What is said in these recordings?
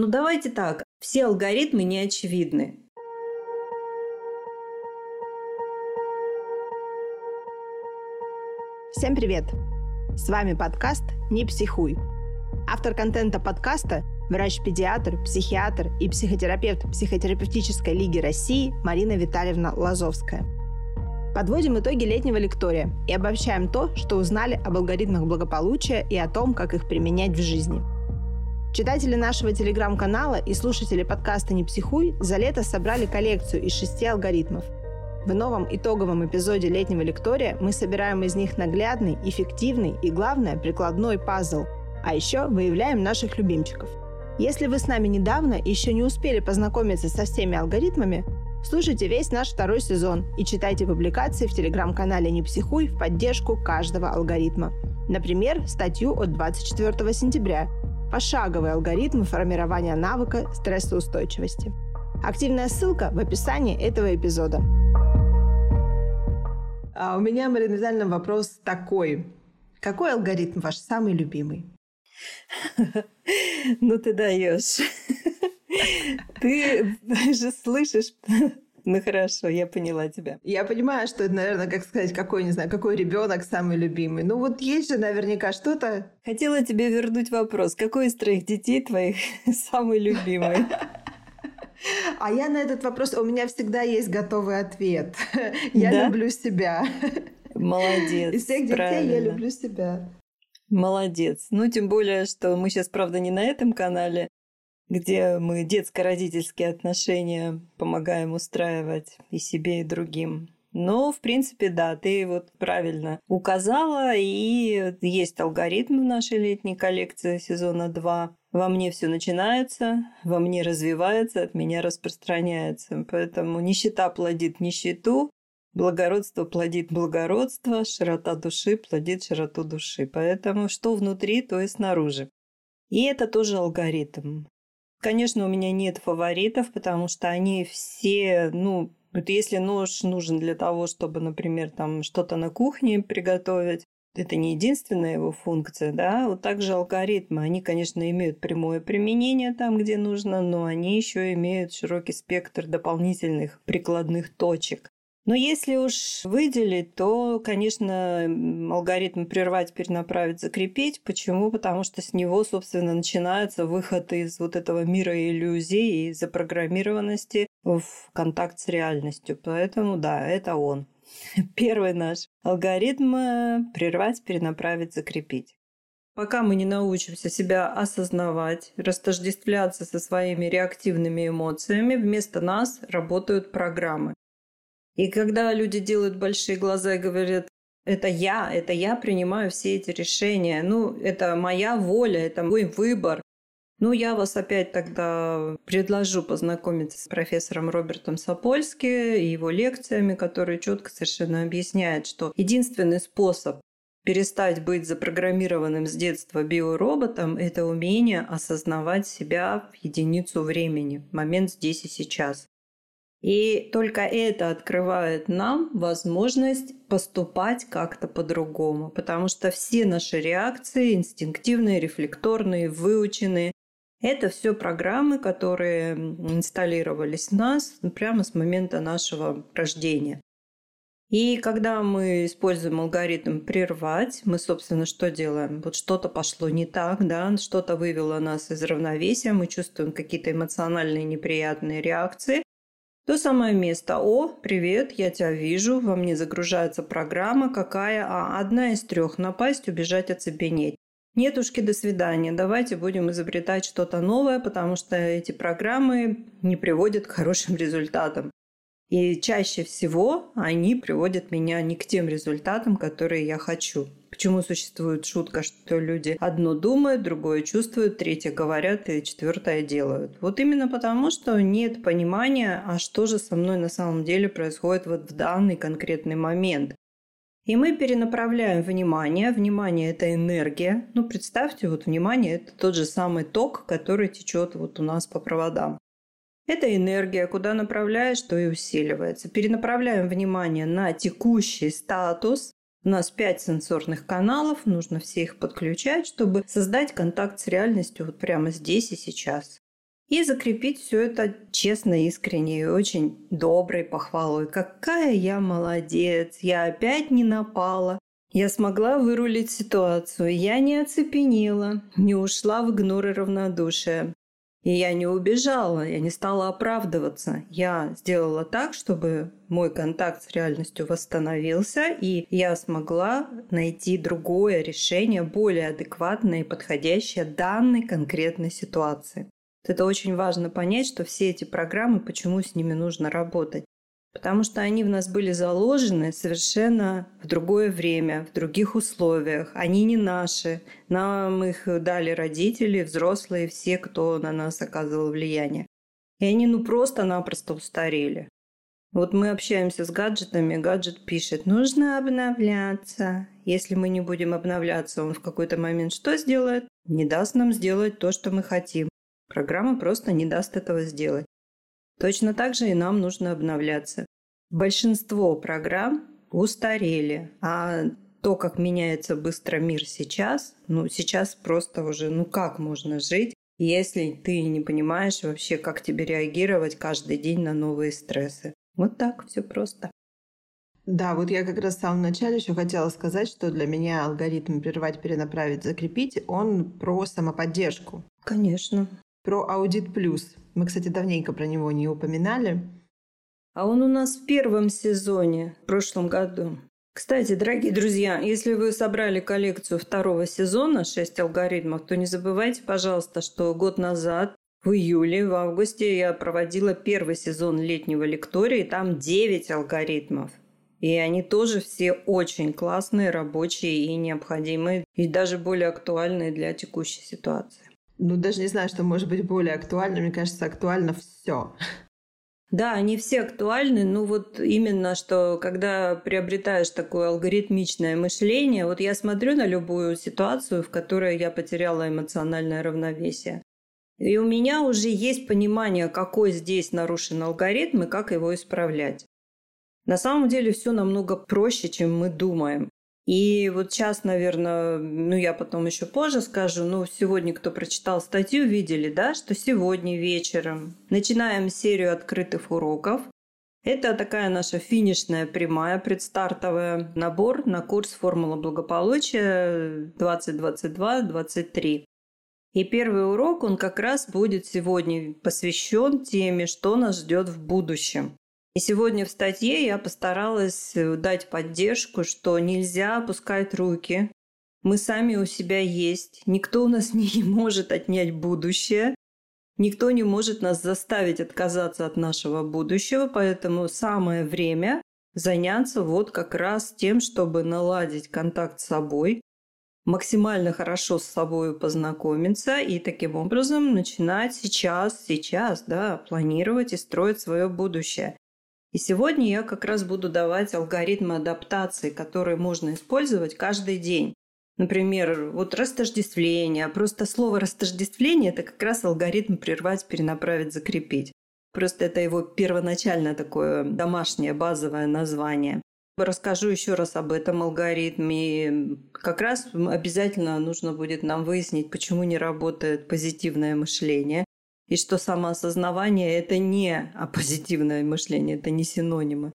Ну, давайте так. Все алгоритмы не очевидны. Всем привет! С вами подкаст «Не психуй». Автор контента подкаста – врач-педиатр, психиатр и психотерапевт Психотерапевтической лиги России Марина Витальевна Лазовская. Подводим итоги летнего лектория и обобщаем то, что узнали об алгоритмах благополучия и о том, как их применять в жизни. Читатели нашего телеграм-канала и слушатели подкаста «Не психуй» за лето собрали коллекцию из шести алгоритмов – в новом итоговом эпизоде летнего лектория мы собираем из них наглядный, эффективный и, главное, прикладной пазл. А еще выявляем наших любимчиков. Если вы с нами недавно и еще не успели познакомиться со всеми алгоритмами, слушайте весь наш второй сезон и читайте публикации в телеграм-канале «Не психуй» в поддержку каждого алгоритма. Например, статью от 24 сентября «Пошаговый алгоритм формирования навыка стрессоустойчивости». Активная ссылка в описании этого эпизода. А у меня, Марина Витальевна, вопрос такой. Какой алгоритм ваш самый любимый? Ну ты даешь. Ты же слышишь ну хорошо, я поняла тебя. Я понимаю, что это, наверное, как сказать, какой, не знаю, какой ребенок самый любимый. Ну вот есть же наверняка что-то. Хотела тебе вернуть вопрос. Какой из троих детей твоих самый любимый? А я на этот вопрос, у меня всегда есть готовый ответ. Я да? люблю себя. Молодец. Из всех детей правильно. я люблю себя. Молодец. Ну, тем более, что мы сейчас, правда, не на этом канале, где мы детско-родительские отношения помогаем устраивать и себе, и другим. Но, в принципе, да, ты вот правильно указала, и есть алгоритм в нашей летней коллекции сезона 2. Во мне все начинается, во мне развивается, от меня распространяется. Поэтому нищета плодит нищету, благородство плодит благородство, широта души плодит широту души. Поэтому что внутри, то и снаружи. И это тоже алгоритм. Конечно, у меня нет фаворитов, потому что они все, ну, вот если нож нужен для того, чтобы, например, там что-то на кухне приготовить, это не единственная его функция, да, вот также алгоритмы, они, конечно, имеют прямое применение там, где нужно, но они еще имеют широкий спектр дополнительных прикладных точек. Но если уж выделить, то, конечно, алгоритм прервать, перенаправить, закрепить. Почему? Потому что с него, собственно, начинается выход из вот этого мира иллюзий и запрограммированности в контакт с реальностью. Поэтому, да, это он. Первый наш алгоритм э, прервать, перенаправить, закрепить. Пока мы не научимся себя осознавать, растождествляться со своими реактивными эмоциями, вместо нас работают программы. И когда люди делают большие глаза и говорят, это я, это я принимаю все эти решения, ну, это моя воля, это мой выбор. Ну, я вас опять тогда предложу познакомиться с профессором Робертом Сапольски и его лекциями, которые четко совершенно объясняют, что единственный способ перестать быть запрограммированным с детства биороботом – это умение осознавать себя в единицу времени, момент здесь и сейчас. И только это открывает нам возможность поступать как-то по-другому, потому что все наши реакции инстинктивные, рефлекторные, выученные, это все программы, которые инсталлировались в нас прямо с момента нашего рождения. И когда мы используем алгоритм прервать, мы, собственно, что делаем? Вот что-то пошло не так, да, что-то вывело нас из равновесия, мы чувствуем какие-то эмоциональные неприятные реакции, то самое место. О, привет, я тебя вижу, во мне загружается программа. Какая? А, одна из трех. Напасть, убежать, оцепенеть. Нетушки, до свидания. Давайте будем изобретать что-то новое, потому что эти программы не приводят к хорошим результатам. И чаще всего они приводят меня не к тем результатам, которые я хочу. Почему существует шутка, что люди одно думают, другое чувствуют, третье говорят и четвертое делают? Вот именно потому, что нет понимания, а что же со мной на самом деле происходит вот в данный конкретный момент. И мы перенаправляем внимание. Внимание – это энергия. Ну, представьте, вот внимание – это тот же самый ток, который течет вот у нас по проводам. Это энергия, куда направляешь, то и усиливается. Перенаправляем внимание на текущий статус. У нас пять сенсорных каналов, нужно все их подключать, чтобы создать контакт с реальностью вот прямо здесь и сейчас. И закрепить все это честно, искренне и очень доброй похвалой. Какая я молодец, я опять не напала. Я смогла вырулить ситуацию, я не оцепенела, не ушла в игнор и равнодушие. И я не убежала, я не стала оправдываться. Я сделала так, чтобы мой контакт с реальностью восстановился, и я смогла найти другое решение, более адекватное и подходящее данной конкретной ситуации. Это очень важно понять, что все эти программы, почему с ними нужно работать. Потому что они в нас были заложены совершенно в другое время, в других условиях. Они не наши. Нам их дали родители, взрослые, все, кто на нас оказывал влияние. И они ну просто-напросто устарели. Вот мы общаемся с гаджетами, гаджет пишет, нужно обновляться. Если мы не будем обновляться, он в какой-то момент что сделает? Не даст нам сделать то, что мы хотим. Программа просто не даст этого сделать. Точно так же и нам нужно обновляться. Большинство программ устарели, а то, как меняется быстро мир сейчас, ну, сейчас просто уже, ну, как можно жить, если ты не понимаешь вообще, как тебе реагировать каждый день на новые стрессы. Вот так все просто. Да, вот я как раз в самом начале еще хотела сказать, что для меня алгоритм прервать, перенаправить, закрепить, он про самоподдержку. Конечно. Про аудит плюс. Мы, кстати, давненько про него не упоминали. А он у нас в первом сезоне, в прошлом году. Кстати, дорогие друзья, если вы собрали коллекцию второго сезона «6 алгоритмов», то не забывайте, пожалуйста, что год назад, в июле, в августе, я проводила первый сезон летнего лектория, и там 9 алгоритмов. И они тоже все очень классные, рабочие и необходимые, и даже более актуальные для текущей ситуации. Ну, даже не знаю, что может быть более актуально. Мне кажется, актуально все. Да, они все актуальны, но вот именно, что когда приобретаешь такое алгоритмичное мышление, вот я смотрю на любую ситуацию, в которой я потеряла эмоциональное равновесие. И у меня уже есть понимание, какой здесь нарушен алгоритм и как его исправлять. На самом деле все намного проще, чем мы думаем. И вот сейчас, наверное, ну я потом еще позже скажу, но сегодня, кто прочитал статью, видели, да, что сегодня вечером начинаем серию открытых уроков. Это такая наша финишная прямая, предстартовая набор на курс «Формула благополучия 2022-23». И первый урок, он как раз будет сегодня посвящен теме, что нас ждет в будущем. И сегодня в статье я постаралась э, дать поддержку, что нельзя опускать руки. Мы сами у себя есть. Никто у нас не может отнять будущее. Никто не может нас заставить отказаться от нашего будущего, поэтому самое время заняться вот как раз тем, чтобы наладить контакт с собой, максимально хорошо с собой познакомиться и таким образом начинать сейчас, сейчас, да, планировать и строить свое будущее. И сегодня я как раз буду давать алгоритмы адаптации, которые можно использовать каждый день. Например, вот растождествление. Просто слово растождествление – это как раз алгоритм прервать, перенаправить, закрепить. Просто это его первоначальное такое домашнее базовое название. Расскажу еще раз об этом алгоритме. Как раз обязательно нужно будет нам выяснить, почему не работает позитивное мышление, и что самоосознавание – это не позитивное мышление, это не синонимы.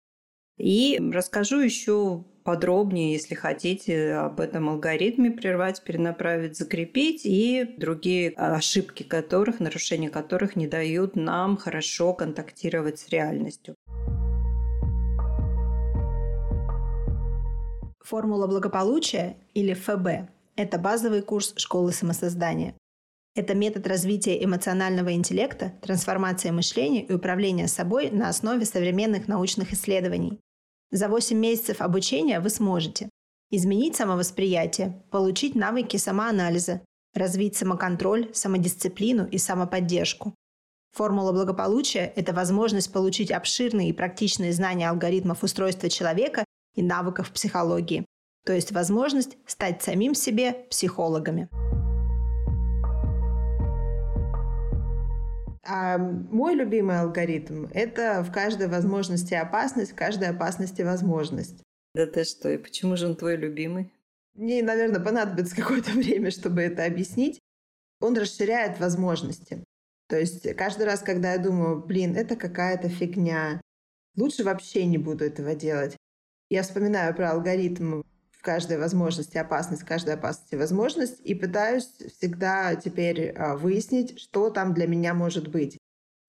И расскажу еще подробнее, если хотите, об этом алгоритме прервать, перенаправить, закрепить и другие ошибки которых, нарушения которых не дают нам хорошо контактировать с реальностью. Формула благополучия или ФБ – это базовый курс школы самосоздания. Это метод развития эмоционального интеллекта, трансформации мышления и управления собой на основе современных научных исследований. За 8 месяцев обучения вы сможете изменить самовосприятие, получить навыки самоанализа, развить самоконтроль, самодисциплину и самоподдержку. Формула благополучия – это возможность получить обширные и практичные знания алгоритмов устройства человека и навыков психологии, то есть возможность стать самим себе психологами. А мой любимый алгоритм – это в каждой возможности опасность, в каждой опасности возможность. Да ты что, и почему же он твой любимый? Мне, наверное, понадобится какое-то время, чтобы это объяснить. Он расширяет возможности. То есть каждый раз, когда я думаю, блин, это какая-то фигня, лучше вообще не буду этого делать. Я вспоминаю про алгоритм в каждой возможности опасность, в каждой опасности возможность, и пытаюсь всегда теперь а, выяснить, что там для меня может быть.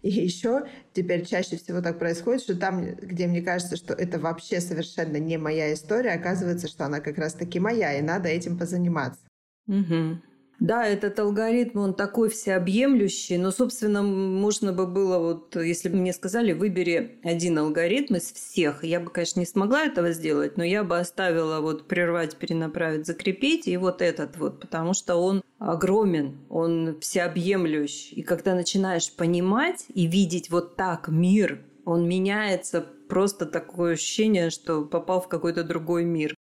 И еще теперь чаще всего так происходит, что там, где мне кажется, что это вообще совершенно не моя история, оказывается, что она как раз-таки моя, и надо этим позаниматься. Угу. Да, этот алгоритм, он такой всеобъемлющий, но, собственно, можно бы было, вот, если бы мне сказали, выбери один алгоритм из всех, я бы, конечно, не смогла этого сделать, но я бы оставила вот прервать, перенаправить, закрепить, и вот этот вот, потому что он огромен, он всеобъемлющий. И когда начинаешь понимать и видеть вот так мир, он меняется, просто такое ощущение, что попал в какой-то другой мир.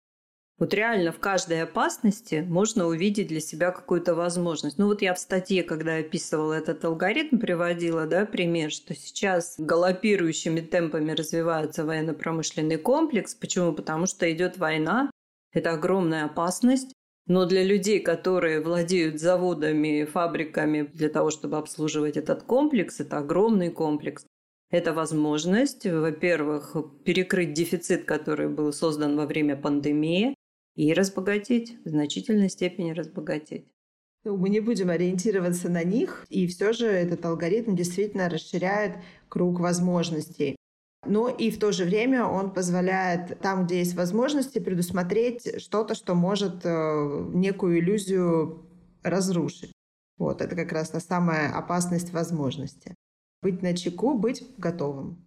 Вот реально в каждой опасности можно увидеть для себя какую-то возможность. Ну вот я в статье, когда описывала этот алгоритм, приводила да, пример, что сейчас галопирующими темпами развивается военно-промышленный комплекс. Почему? Потому что идет война, это огромная опасность. Но для людей, которые владеют заводами, фабриками для того, чтобы обслуживать этот комплекс, это огромный комплекс. Это возможность, во-первых, перекрыть дефицит, который был создан во время пандемии, и разбогатеть, в значительной степени разбогатеть. Ну, мы не будем ориентироваться на них, и все же этот алгоритм действительно расширяет круг возможностей. Но и в то же время он позволяет там, где есть возможности, предусмотреть что-то, что может э, некую иллюзию разрушить. Вот, это как раз та самая опасность возможности. Быть на чеку, быть готовым.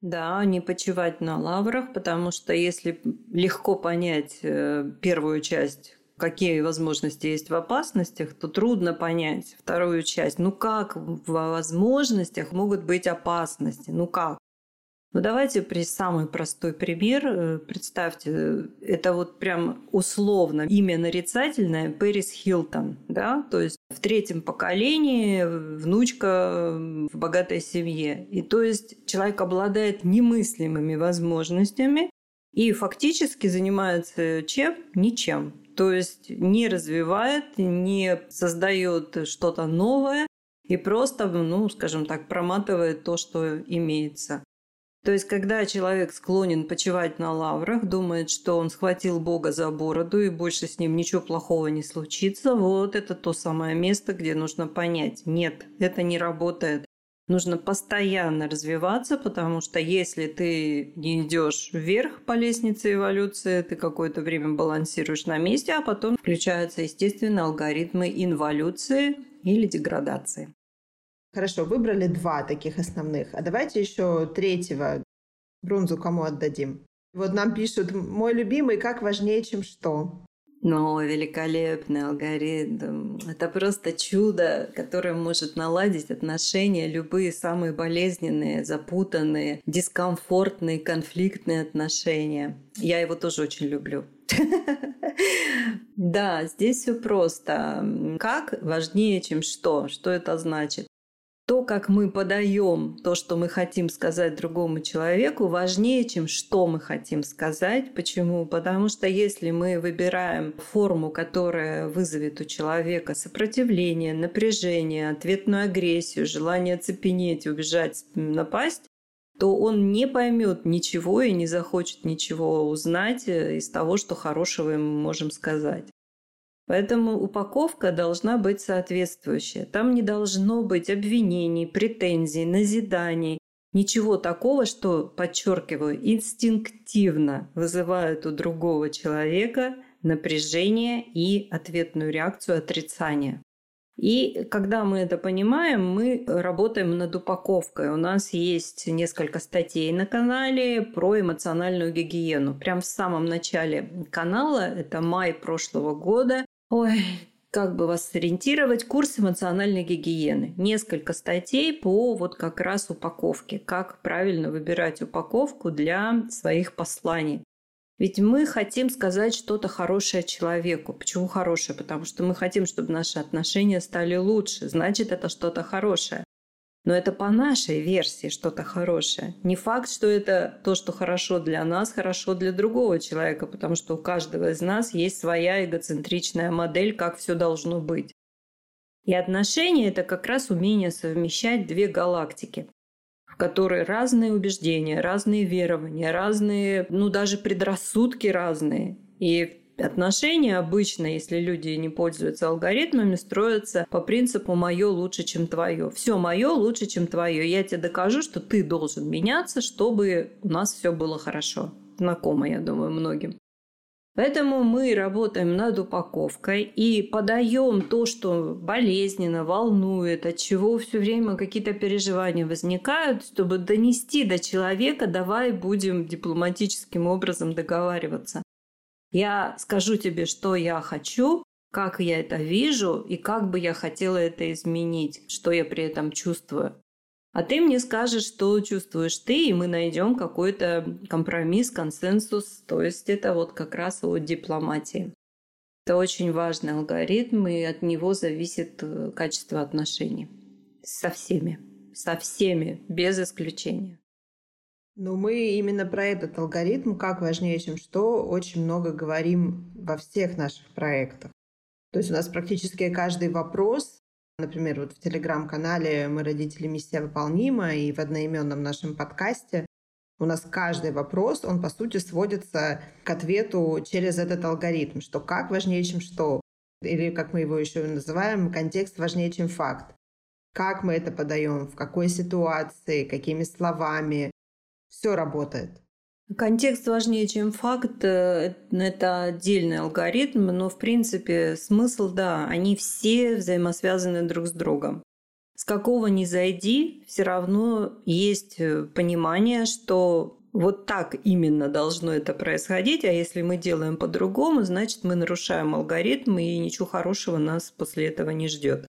Да, не почивать на лаврах, потому что если легко понять э, первую часть какие возможности есть в опасностях, то трудно понять вторую часть. Ну как в возможностях могут быть опасности? Ну как? Ну давайте при самый простой пример. Э, представьте, это вот прям условно имя нарицательное Пэрис Хилтон, да, то есть в третьем поколении внучка в богатой семье. И то есть человек обладает немыслимыми возможностями и фактически занимается чем? Ничем. То есть не развивает, не создает что-то новое и просто, ну, скажем так, проматывает то, что имеется. То есть, когда человек склонен почивать на лаврах, думает, что он схватил Бога за бороду и больше с ним ничего плохого не случится, вот это то самое место, где нужно понять, нет, это не работает. Нужно постоянно развиваться, потому что если ты не идешь вверх по лестнице эволюции, ты какое-то время балансируешь на месте, а потом включаются, естественно, алгоритмы инволюции или деградации. Хорошо, выбрали два таких основных. А давайте еще третьего бронзу кому отдадим? Вот нам пишут, мой любимый, как важнее, чем что. Но великолепный алгоритм. Это просто чудо, которое может наладить отношения, любые самые болезненные, запутанные, дискомфортные, конфликтные отношения. Я его тоже очень люблю. Да, здесь все просто. Как важнее, чем что? Что это значит? То, как мы подаем то, что мы хотим сказать другому человеку, важнее, чем что мы хотим сказать. Почему? Потому что если мы выбираем форму, которая вызовет у человека сопротивление, напряжение, ответную агрессию, желание цепенеть, убежать, напасть, то он не поймет ничего и не захочет ничего узнать из того, что хорошего мы можем сказать. Поэтому упаковка должна быть соответствующая. Там не должно быть обвинений, претензий, назиданий. Ничего такого, что, подчеркиваю, инстинктивно вызывает у другого человека напряжение и ответную реакцию отрицания. И когда мы это понимаем, мы работаем над упаковкой. У нас есть несколько статей на канале про эмоциональную гигиену. Прям в самом начале канала, это май прошлого года, Ой, как бы вас сориентировать, курс эмоциональной гигиены. Несколько статей по вот как раз упаковке, как правильно выбирать упаковку для своих посланий. Ведь мы хотим сказать что-то хорошее человеку. Почему хорошее? Потому что мы хотим, чтобы наши отношения стали лучше. Значит, это что-то хорошее. Но это по нашей версии что-то хорошее. Не факт, что это то, что хорошо для нас, хорошо для другого человека, потому что у каждого из нас есть своя эгоцентричная модель, как все должно быть. И отношения – это как раз умение совмещать две галактики, в которой разные убеждения, разные верования, разные, ну даже предрассудки разные. И отношения обычно, если люди не пользуются алгоритмами, строятся по принципу «моё лучше, чем твое». Все мое лучше, чем твое. Я тебе докажу, что ты должен меняться, чтобы у нас все было хорошо. Знакомо, я думаю, многим. Поэтому мы работаем над упаковкой и подаем то, что болезненно, волнует, от чего все время какие-то переживания возникают, чтобы донести до человека, давай будем дипломатическим образом договариваться. Я скажу тебе, что я хочу, как я это вижу и как бы я хотела это изменить, что я при этом чувствую. А ты мне скажешь, что чувствуешь ты, и мы найдем какой-то компромисс, консенсус. То есть это вот как раз о дипломатии. Это очень важный алгоритм, и от него зависит э, качество отношений. Со всеми. Со всеми, без исключения. Ну, мы именно про этот алгоритм, как важнее, чем что, очень много говорим во всех наших проектах. То есть у нас практически каждый вопрос Например, вот в телеграм-канале «Мы родители. Миссия выполнима» и в одноименном нашем подкасте у нас каждый вопрос, он по сути сводится к ответу через этот алгоритм, что как важнее, чем что. Или, как мы его еще называем, контекст важнее, чем факт. Как мы это подаем, в какой ситуации, какими словами. Все работает. Контекст важнее, чем факт. Э, это отдельный алгоритм, но, в принципе, смысл, да, они все взаимосвязаны друг с другом. С какого ни зайди, все равно есть э, понимание, что вот так именно должно это происходить, а если мы делаем по-другому, значит, мы нарушаем алгоритм, и ничего хорошего нас после этого не ждет.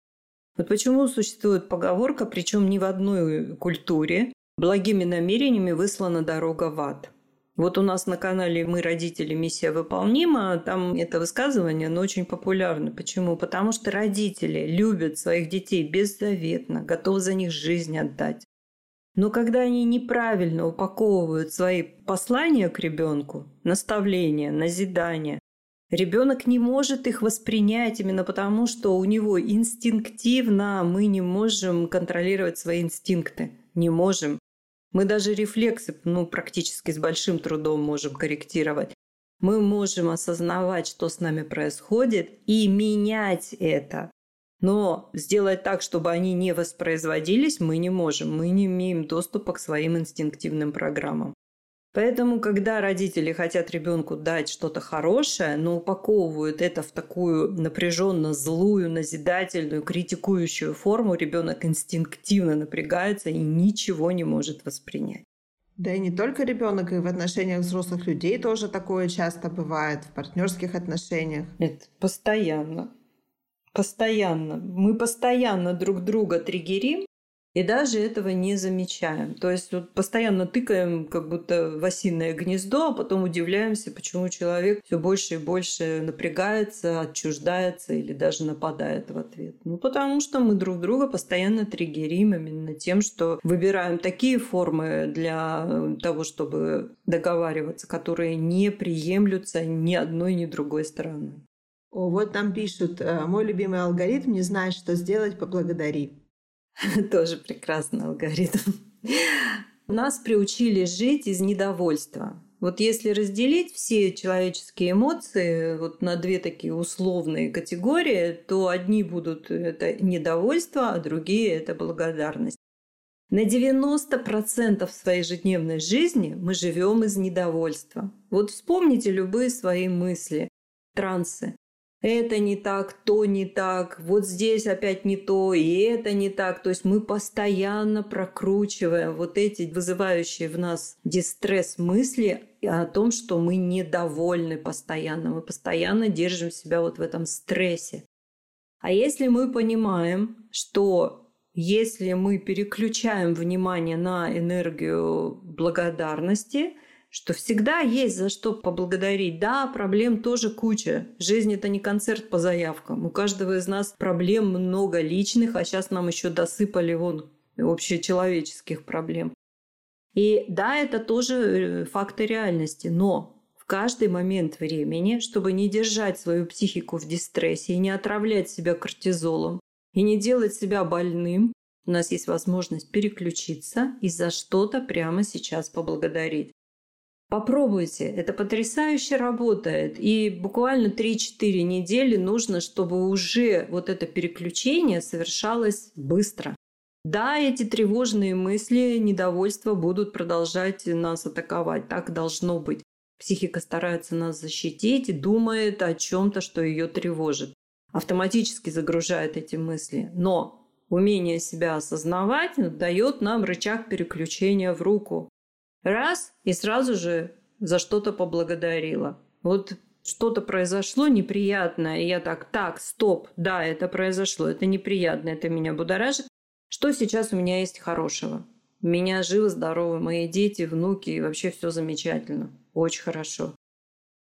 Вот почему существует поговорка, причем ни в одной культуре, благими намерениями выслана дорога в ад. Вот у нас на канале «Мы родители. Миссия выполнима». Там это высказывание, но очень популярно. Почему? Потому что родители любят своих детей беззаветно, готовы за них жизнь отдать. Но когда они неправильно упаковывают свои послания к ребенку, наставления, назидания, ребенок не может их воспринять именно потому, что у него инстинктивно мы не можем контролировать свои инстинкты. Не можем. Мы даже рефлексы ну, практически с большим трудом можем корректировать. Мы можем осознавать, что с нами происходит, и менять это. Но сделать так, чтобы они не воспроизводились, мы не можем. Мы не имеем доступа к своим инстинктивным программам. Поэтому, когда родители хотят ребенку дать что-то хорошее, но упаковывают это в такую напряженно злую, назидательную, критикующую форму, ребенок инстинктивно напрягается и ничего не может воспринять. Да и не только ребенок, и в отношениях взрослых людей тоже такое часто бывает, в партнерских отношениях. Это постоянно. Постоянно. Мы постоянно друг друга триггерим, и даже этого не замечаем. То есть вот постоянно тыкаем как будто в осиное гнездо, а потом удивляемся, почему человек все больше и больше напрягается, отчуждается или даже нападает в ответ. Ну, потому что мы друг друга постоянно триггерим именно тем, что выбираем такие формы для того, чтобы договариваться, которые не приемлются ни одной, ни другой стороной. О, вот там пишут, «Э, мой любимый алгоритм не знает, что сделать, поблагодари. Тоже прекрасный алгоритм. Нас приучили жить из недовольства. Вот если разделить все человеческие эмоции вот на две такие условные категории, то одни будут это недовольство, а другие это благодарность. На 90% своей ежедневной жизни мы живем из недовольства. Вот вспомните любые свои мысли, трансы это не так, то не так, вот здесь опять не то, и это не так. То есть мы постоянно прокручиваем вот эти вызывающие в нас дистресс мысли о том, что мы недовольны постоянно, мы постоянно держим себя вот в этом стрессе. А если мы понимаем, что если мы переключаем внимание на энергию благодарности – что всегда есть за что поблагодарить. Да, проблем тоже куча. Жизнь это не концерт по заявкам. У каждого из нас проблем много личных, а сейчас нам еще досыпали вон общечеловеческих проблем. И да, это тоже э, факты реальности, но в каждый момент времени, чтобы не держать свою психику в дистрессе и не отравлять себя кортизолом, и не делать себя больным. У нас есть возможность переключиться и за что-то прямо сейчас поблагодарить. Попробуйте, это потрясающе работает. И буквально 3-4 недели нужно, чтобы уже вот это переключение совершалось быстро. Да, эти тревожные мысли, недовольства будут продолжать нас атаковать. Так должно быть. Психика старается нас защитить и думает о чем-то, что ее тревожит. Автоматически загружает эти мысли. Но умение себя осознавать дает нам рычаг переключения в руку. Раз и сразу же за что-то поблагодарила. Вот что-то произошло неприятное, и я так, так, стоп, да, это произошло, это неприятно, это меня будоражит. Что сейчас у меня есть хорошего? У меня живы-здоровы мои дети, внуки, и вообще все замечательно. Очень хорошо.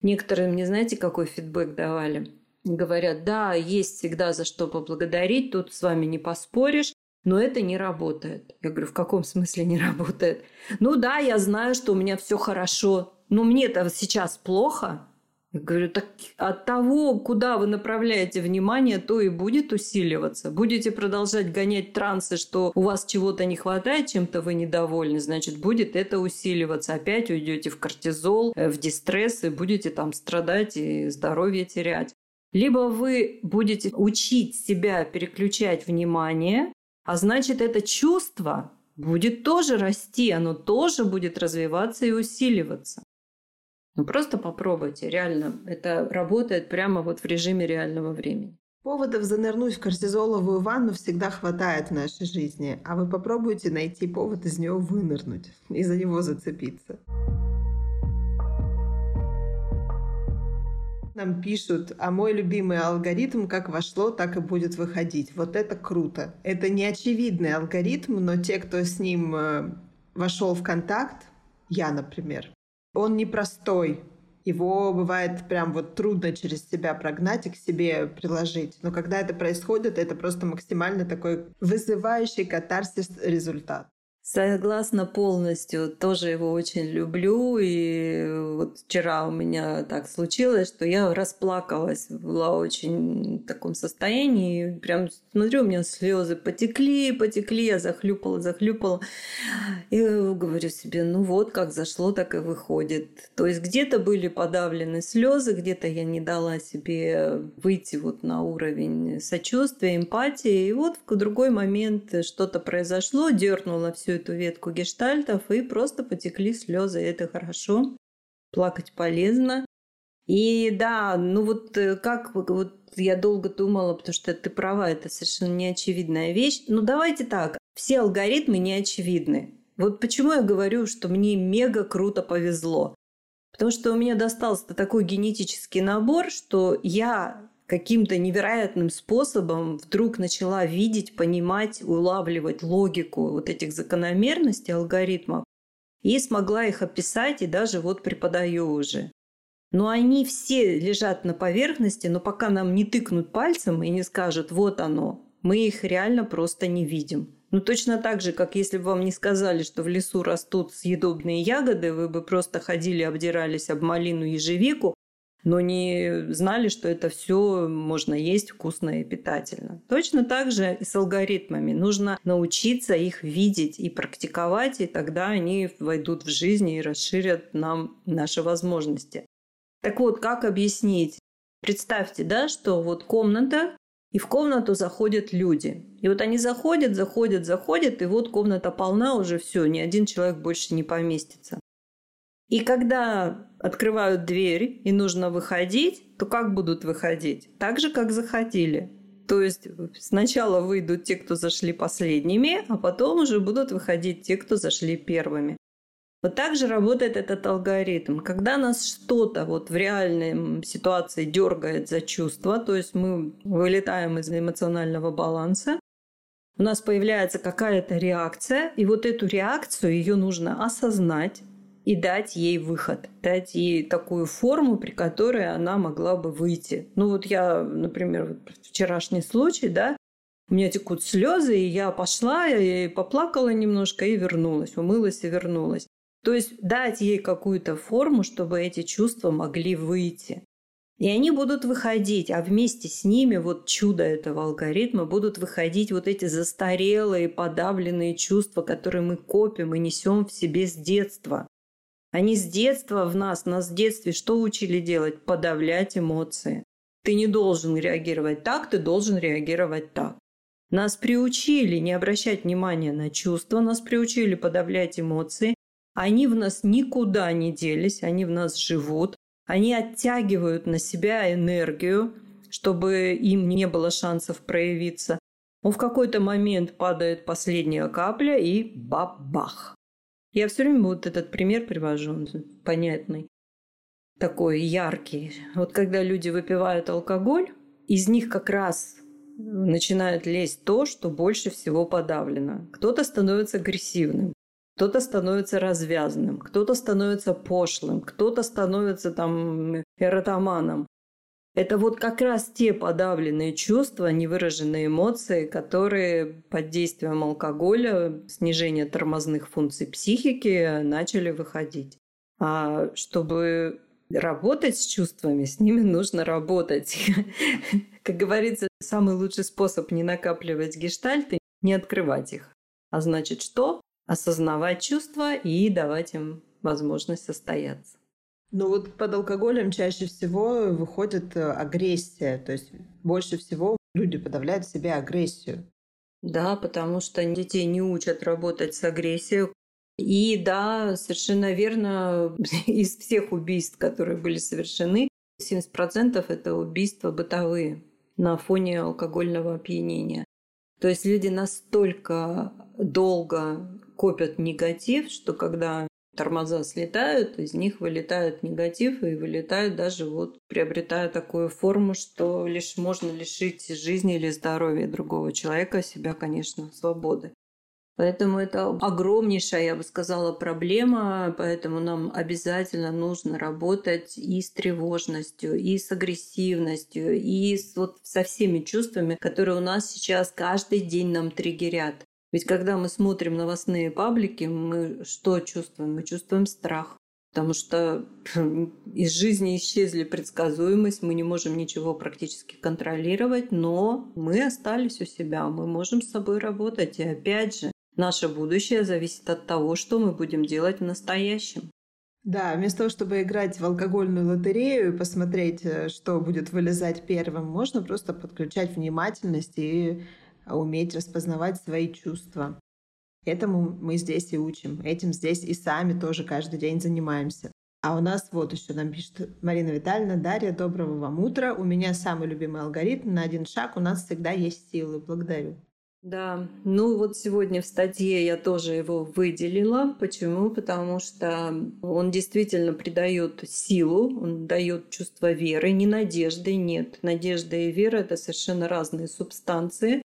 Некоторые мне, знаете, какой фидбэк давали? Говорят, да, есть всегда за что поблагодарить, тут с вами не поспоришь, но это не работает. Я говорю, в каком смысле не работает? Ну да, я знаю, что у меня все хорошо, но мне-то сейчас плохо. Я говорю, так от того, куда вы направляете внимание, то и будет усиливаться. Будете продолжать гонять трансы, что у вас чего-то не хватает, чем-то вы недовольны, значит, будет это усиливаться. Опять уйдете в кортизол, э, в дистресс и будете там страдать и здоровье терять. Либо вы будете учить себя переключать внимание, а значит, это чувство будет тоже расти, оно тоже будет развиваться и усиливаться. Ну просто попробуйте, реально, это работает прямо вот в режиме реального времени. Поводов занырнуть в кортизоловую ванну всегда хватает в нашей жизни, а вы попробуйте найти повод из нее вынырнуть и за него зацепиться. Нам пишут, а мой любимый алгоритм как вошло, так и будет выходить. Вот это круто. Это не очевидный алгоритм, но те, кто с ним э, вошел в контакт, я, например, он непростой. Его бывает прям вот трудно через себя прогнать и к себе приложить. Но когда это происходит, это просто максимально такой вызывающий катарсис результат. Согласна полностью, тоже его очень люблю. И вот вчера у меня так случилось, что я расплакалась, была очень в таком состоянии. Прям смотрю, у меня слезы потекли, потекли, я захлюпала, захлюпала. И говорю себе, ну вот как зашло, так и выходит. То есть где-то были подавлены слезы, где-то я не дала себе выйти вот на уровень сочувствия, эмпатии. И вот в другой момент что-то произошло, дернула всю эту ветку гештальтов, и просто потекли слезы. Это хорошо. Плакать полезно. И да, ну вот э, как вот я долго думала, потому что ты права, это совершенно неочевидная вещь. Ну давайте так, все алгоритмы неочевидны. Вот почему я говорю, что мне мега круто повезло. Потому что у меня достался такой генетический набор, что я каким-то невероятным способом вдруг начала видеть, понимать, улавливать логику вот этих закономерностей алгоритмов и смогла их описать и даже вот преподаю уже. Но они все лежат на поверхности, но пока нам не тыкнут пальцем и не скажут «вот оно», мы их реально просто не видим. Ну, точно так же, как если бы вам не сказали, что в лесу растут съедобные ягоды, вы бы просто ходили, обдирались об малину ежевику, но не знали, что это все можно есть вкусно и питательно. Точно так же и с алгоритмами. Нужно научиться их видеть и практиковать, и тогда они войдут в жизнь и расширят нам наши возможности. Так вот, как объяснить? Представьте, да, что вот комната, и в комнату заходят люди. И вот они заходят, заходят, заходят, и вот комната полна уже все, ни один человек больше не поместится. И когда открывают дверь и нужно выходить, то как будут выходить? Так же, как заходили. То есть сначала выйдут те, кто зашли последними, а потом уже будут выходить те, кто зашли первыми. Вот так же работает этот алгоритм. Когда нас что-то вот в реальной ситуации дергает за чувство, то есть мы вылетаем из эмоционального баланса, у нас появляется какая-то реакция, и вот эту реакцию ее нужно осознать, и дать ей выход, дать ей такую форму, при которой она могла бы выйти. Ну вот я, например, вот вчерашний случай, да, у меня текут слезы, и я пошла, и поплакала немножко, и вернулась, умылась и вернулась. То есть дать ей какую-то форму, чтобы эти чувства могли выйти. И они будут выходить, а вместе с ними, вот чудо этого алгоритма, будут выходить вот эти застарелые, подавленные чувства, которые мы копим и несем в себе с детства. Они с детства в нас, нас в детстве что учили делать? Подавлять эмоции. Ты не должен реагировать так, ты должен реагировать так. Нас приучили не обращать внимания на чувства, нас приучили подавлять эмоции. Они в нас никуда не делись, они в нас живут. Они оттягивают на себя энергию, чтобы им не было шансов проявиться. Но в какой-то момент падает последняя капля и бабах. Я все время вот этот пример привожу, он понятный, такой яркий. Вот когда люди выпивают алкоголь, из них как раз начинает лезть то, что больше всего подавлено. Кто-то становится агрессивным, кто-то становится развязанным, кто-то становится пошлым, кто-то становится там эротоманом. Это вот как раз те подавленные чувства, невыраженные эмоции, которые под действием алкоголя, снижения тормозных функций психики начали выходить. А чтобы работать с чувствами, с ними нужно работать. Как говорится, самый лучший способ не накапливать гештальты – не открывать их. А значит что? осознавать чувства и давать им возможность состояться. Ну вот под алкоголем чаще всего выходит э, агрессия, то есть больше всего люди подавляют в себе агрессию. Да, потому что детей не учат работать с агрессией. И да, совершенно верно, из всех убийств, которые были совершены, 70% это убийства бытовые на фоне алкогольного опьянения. То есть люди настолько долго копят негатив, что когда тормоза слетают, из них вылетает негатив и вылетает даже вот приобретая такую форму, что лишь можно лишить жизни или здоровья другого человека, себя, конечно, свободы. Поэтому это огромнейшая, я бы сказала, проблема, поэтому нам обязательно нужно работать и с тревожностью, и с агрессивностью, и с, вот со всеми чувствами, которые у нас сейчас каждый день нам триггерят. Ведь когда мы смотрим новостные паблики, мы что чувствуем? Мы чувствуем страх. Потому что из жизни исчезли предсказуемость, мы не можем ничего практически контролировать, но мы остались у себя, мы можем с собой работать. И опять же, наше будущее зависит от того, что мы будем делать в настоящем. Да, вместо того, чтобы играть в алкогольную лотерею и посмотреть, э, что будет вылезать первым, можно просто подключать внимательность и а уметь распознавать свои чувства. Этому мы здесь и учим. Этим здесь и сами тоже каждый день занимаемся. А у нас вот еще нам пишет Марина Витальевна, Дарья, доброго вам утра. У меня самый любимый алгоритм. На один шаг у нас всегда есть силы. Благодарю. Да, ну вот сегодня в статье я тоже его выделила. Почему? Потому что он действительно придает силу, он дает чувство веры, не надежды, нет. Надежда и вера – это совершенно разные субстанции.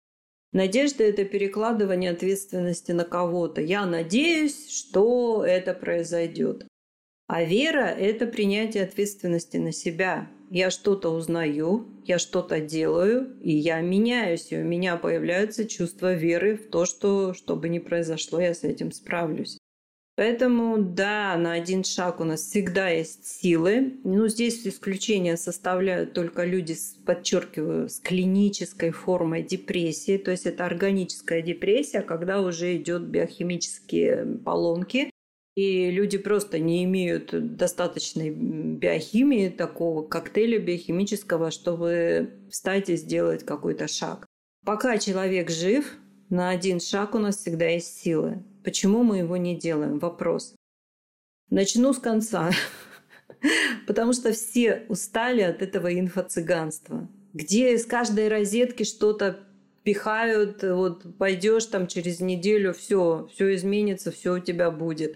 Надежда – это перекладывание ответственности на кого-то. Я надеюсь, что это произойдет. А вера – это принятие ответственности на себя. Я что-то узнаю, я что-то делаю, и я меняюсь, и у меня появляется чувство веры в то, что, что бы ни произошло, я с этим справлюсь. Поэтому, да, на один шаг у нас всегда есть силы. Ну, здесь исключение составляют только люди, с, подчеркиваю, с клинической формой депрессии. То есть это органическая депрессия, когда уже идет биохимические поломки. И люди просто не имеют достаточной биохимии, такого коктейля биохимического, чтобы встать и сделать какой-то шаг. Пока человек жив, на один шаг у нас всегда есть силы. Почему мы его не делаем? Вопрос. Начну с конца. Потому что все устали от этого инфо-цыганства. Где из каждой розетки что-то пихают, вот пойдешь там через неделю, все, все изменится, все у тебя будет.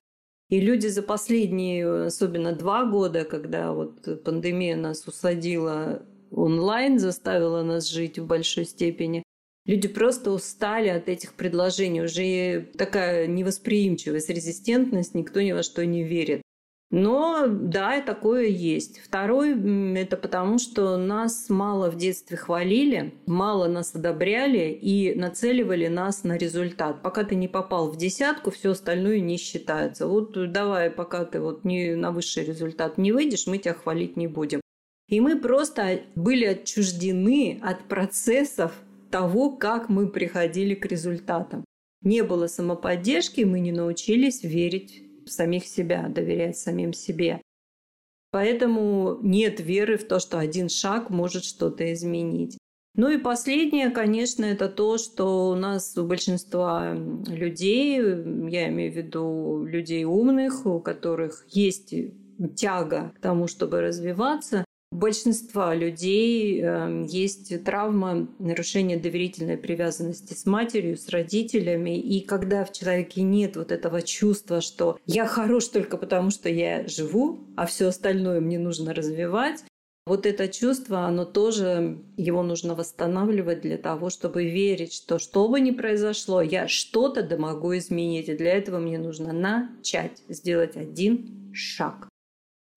И люди за последние, особенно два года, когда вот пандемия нас усадила онлайн, заставила нас жить в большой степени, Люди просто устали от этих предложений, уже такая невосприимчивость, резистентность, никто ни во что не верит. Но да, такое есть. Второй – это потому, что нас мало в детстве хвалили, мало нас одобряли и нацеливали нас на результат. Пока ты не попал в десятку, все остальное не считается. Вот давай, пока ты вот не, на высший результат не выйдешь, мы тебя хвалить не будем. И мы просто были отчуждены от процессов того, как мы приходили к результатам. Не было самоподдержки, мы не научились верить в самих себя, доверять самим себе. Поэтому нет веры в то, что один шаг может что-то изменить. Ну и последнее, конечно, это то, что у нас у большинства людей, я имею в виду людей умных, у которых есть тяга к тому, чтобы развиваться, большинства людей э, есть травма нарушения доверительной привязанности с матерью, с родителями. И когда в человеке нет вот этого чувства, что я хорош только потому, что я живу, а все остальное мне нужно развивать, вот это чувство, оно тоже, его нужно восстанавливать для того, чтобы верить, что что бы ни произошло, я что-то да могу изменить. И для этого мне нужно начать, сделать один шаг.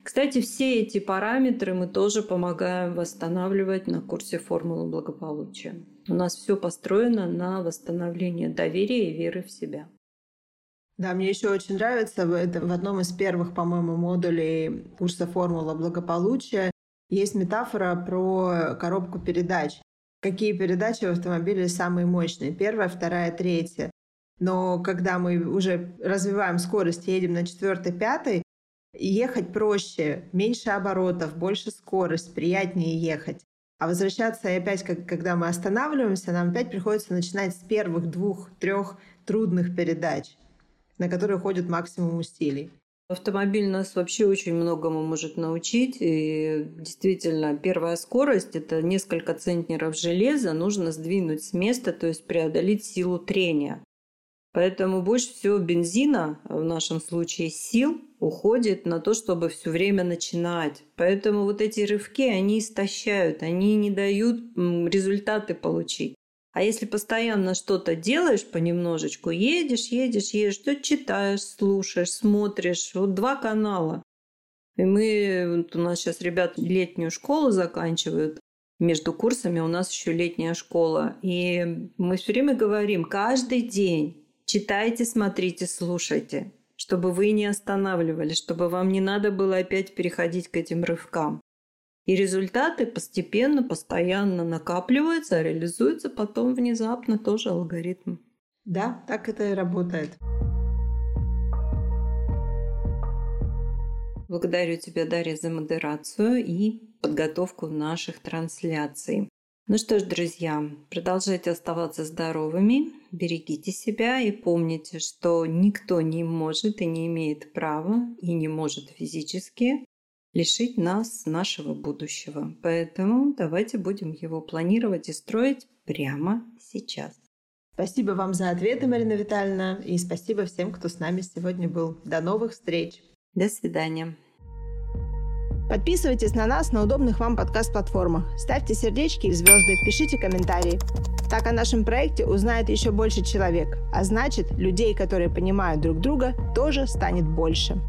Кстати, все эти параметры мы тоже помогаем восстанавливать на курсе формулы благополучия. У нас все построено на восстановлении доверия и веры в себя. Да, мне еще очень нравится в одном из первых, по-моему, модулей курса «Формула благополучия» есть метафора про коробку передач. Какие передачи в автомобиле самые мощные? Первая, вторая, третья. Но когда мы уже развиваем скорость, едем на четвертой, пятой, Ехать проще, меньше оборотов, больше скорость, приятнее ехать. А возвращаться и опять, как, когда мы останавливаемся, нам опять приходится начинать с первых двух-трех трудных передач, на которые уходит максимум усилий. Автомобиль нас вообще очень многому может научить. И действительно, первая скорость – это несколько центнеров железа нужно сдвинуть с места, то есть преодолеть силу трения. Поэтому больше всего бензина, в нашем случае сил, уходит на то, чтобы все время начинать. Поэтому вот эти рывки, они истощают, они не дают результаты получить. А если постоянно что-то делаешь понемножечку, едешь, едешь, едешь, что читаешь, слушаешь, смотришь, вот два канала. И мы, вот у нас сейчас ребят летнюю школу заканчивают, между курсами у нас еще летняя школа. И мы все время говорим, каждый день Читайте, смотрите, слушайте, чтобы вы не останавливались, чтобы вам не надо было опять переходить к этим рывкам. И результаты постепенно, постоянно накапливаются, а реализуются потом внезапно тоже алгоритм. Да, так это и работает. Благодарю тебя, Дарья, за модерацию и подготовку наших трансляций. Ну что ж, друзья, продолжайте оставаться здоровыми, берегите себя и помните, что никто не может и не имеет права и не может физически лишить нас нашего будущего. Поэтому давайте будем его планировать и строить прямо сейчас. Спасибо вам за ответы, Марина Витальевна, и спасибо всем, кто с нами сегодня был. До новых встреч. До свидания. Подписывайтесь на нас на удобных вам подкаст-платформах, ставьте сердечки и звезды, пишите комментарии. Так о нашем проекте узнает еще больше человек, а значит, людей, которые понимают друг друга, тоже станет больше.